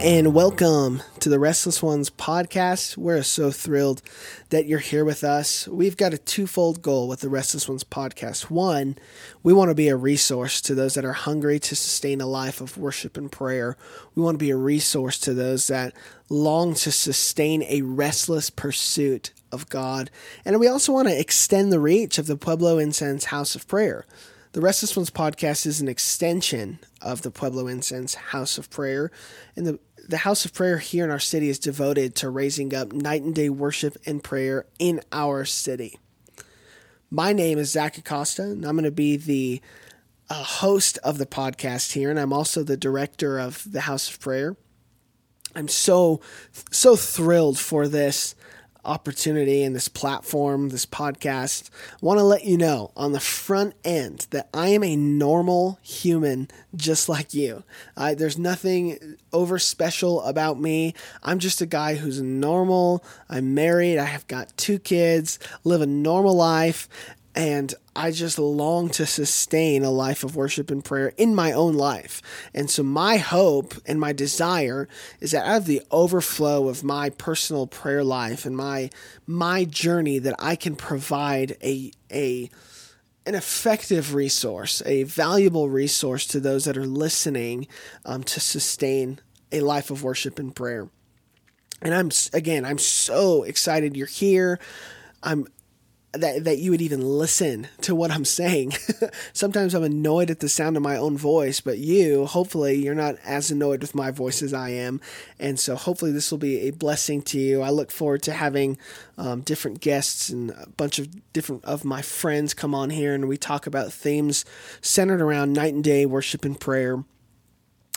and welcome to the Restless Ones podcast. We're so thrilled that you're here with us. We've got a twofold goal with the Restless Ones podcast. One, we want to be a resource to those that are hungry to sustain a life of worship and prayer. We want to be a resource to those that long to sustain a restless pursuit of God. And we also want to extend the reach of the Pueblo Incense House of Prayer. The Restless Ones podcast is an extension of the Pueblo Incense House of Prayer, and the the House of Prayer here in our city is devoted to raising up night and day worship and prayer in our city. My name is Zach Acosta, and I'm going to be the uh, host of the podcast here, and I'm also the director of the House of Prayer. I'm so so thrilled for this opportunity and this platform, this podcast, I want to let you know on the front end that I am a normal human just like you. Uh, there's nothing over special about me. I'm just a guy who's normal. I'm married. I have got two kids, live a normal life, and I just long to sustain a life of worship and prayer in my own life. And so, my hope and my desire is that out of the overflow of my personal prayer life and my my journey, that I can provide a a an effective resource, a valuable resource to those that are listening um, to sustain a life of worship and prayer. And I'm again, I'm so excited you're here. I'm that that you would even listen to what I'm saying. Sometimes I'm annoyed at the sound of my own voice, but you, hopefully, you're not as annoyed with my voice as I am, and so hopefully this will be a blessing to you. I look forward to having um, different guests and a bunch of different of my friends come on here, and we talk about themes centered around night and day worship and prayer.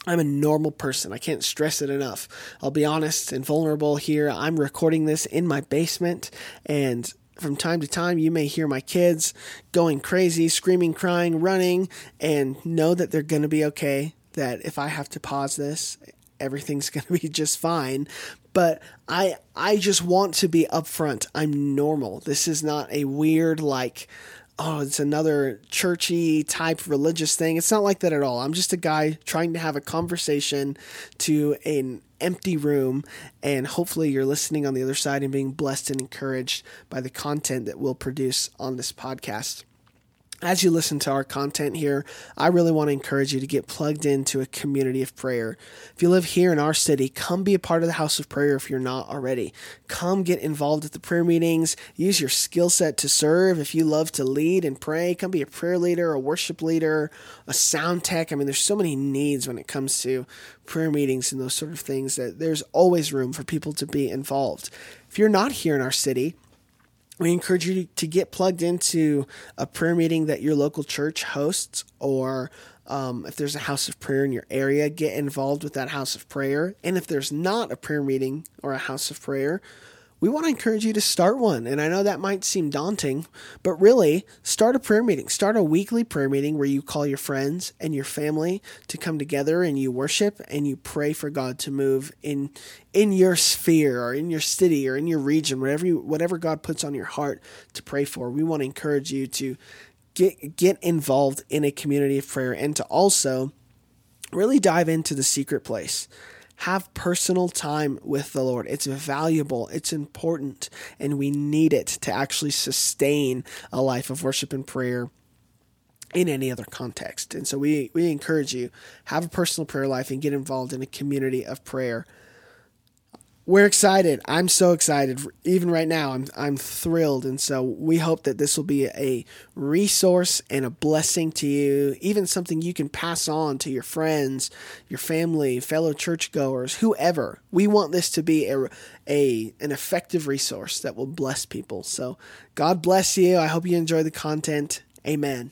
I'm a normal person. I can't stress it enough. I'll be honest and vulnerable here. I'm recording this in my basement and from time to time, you may hear my kids going crazy, screaming, crying, running, and know that they're going to be okay. That if I have to pause this, everything's going to be just fine. But I I just want to be upfront. I'm normal. This is not a weird like oh, it's another churchy type religious thing. It's not like that at all. I'm just a guy trying to have a conversation to an empty room, and hopefully you're listening on the other side and being blessed and encouraged by the content that we'll produce on this podcast as you listen to our content here, I really want to encourage you to get plugged into a community of prayer. If you live here in our city, come be a part of the house of prayer if you're not already. Come get involved at the prayer meetings. Use your skill set to serve. If you love to lead and pray, come be a prayer leader, a worship leader, a sound tech. I mean, there's so many needs when it comes to prayer meetings and those sort of things that there's always room for people to be involved. If you're not here in our city, we encourage you to get plugged into a prayer meeting that your local church hosts, or um, if there's a house of prayer in your area, get involved with that house of prayer. And if there's not a prayer meeting or a house of prayer, we want to encourage you to start one. And I know that might seem daunting, but really, start a prayer meeting. Start a weekly prayer meeting where you call your friends and your family to come together and you worship and you pray for God to move in in your sphere or in your city or in your region, whatever you, whatever God puts on your heart to pray for. We want to encourage you to get get involved in a community of prayer and to also really dive into the secret place have personal time with the Lord. It's valuable, it's important, and we need it to actually sustain a life of worship and prayer in any other context. And so we, we encourage you have a personal prayer life and get involved in a community of prayer we're excited. I'm so excited. Even right now, I'm I'm thrilled, and so we hope that this will be a resource and a blessing to you. Even something you can pass on to your friends, your family, fellow churchgoers, whoever. We want this to be a a an effective resource that will bless people. So God bless you. I hope you enjoy the content. Amen.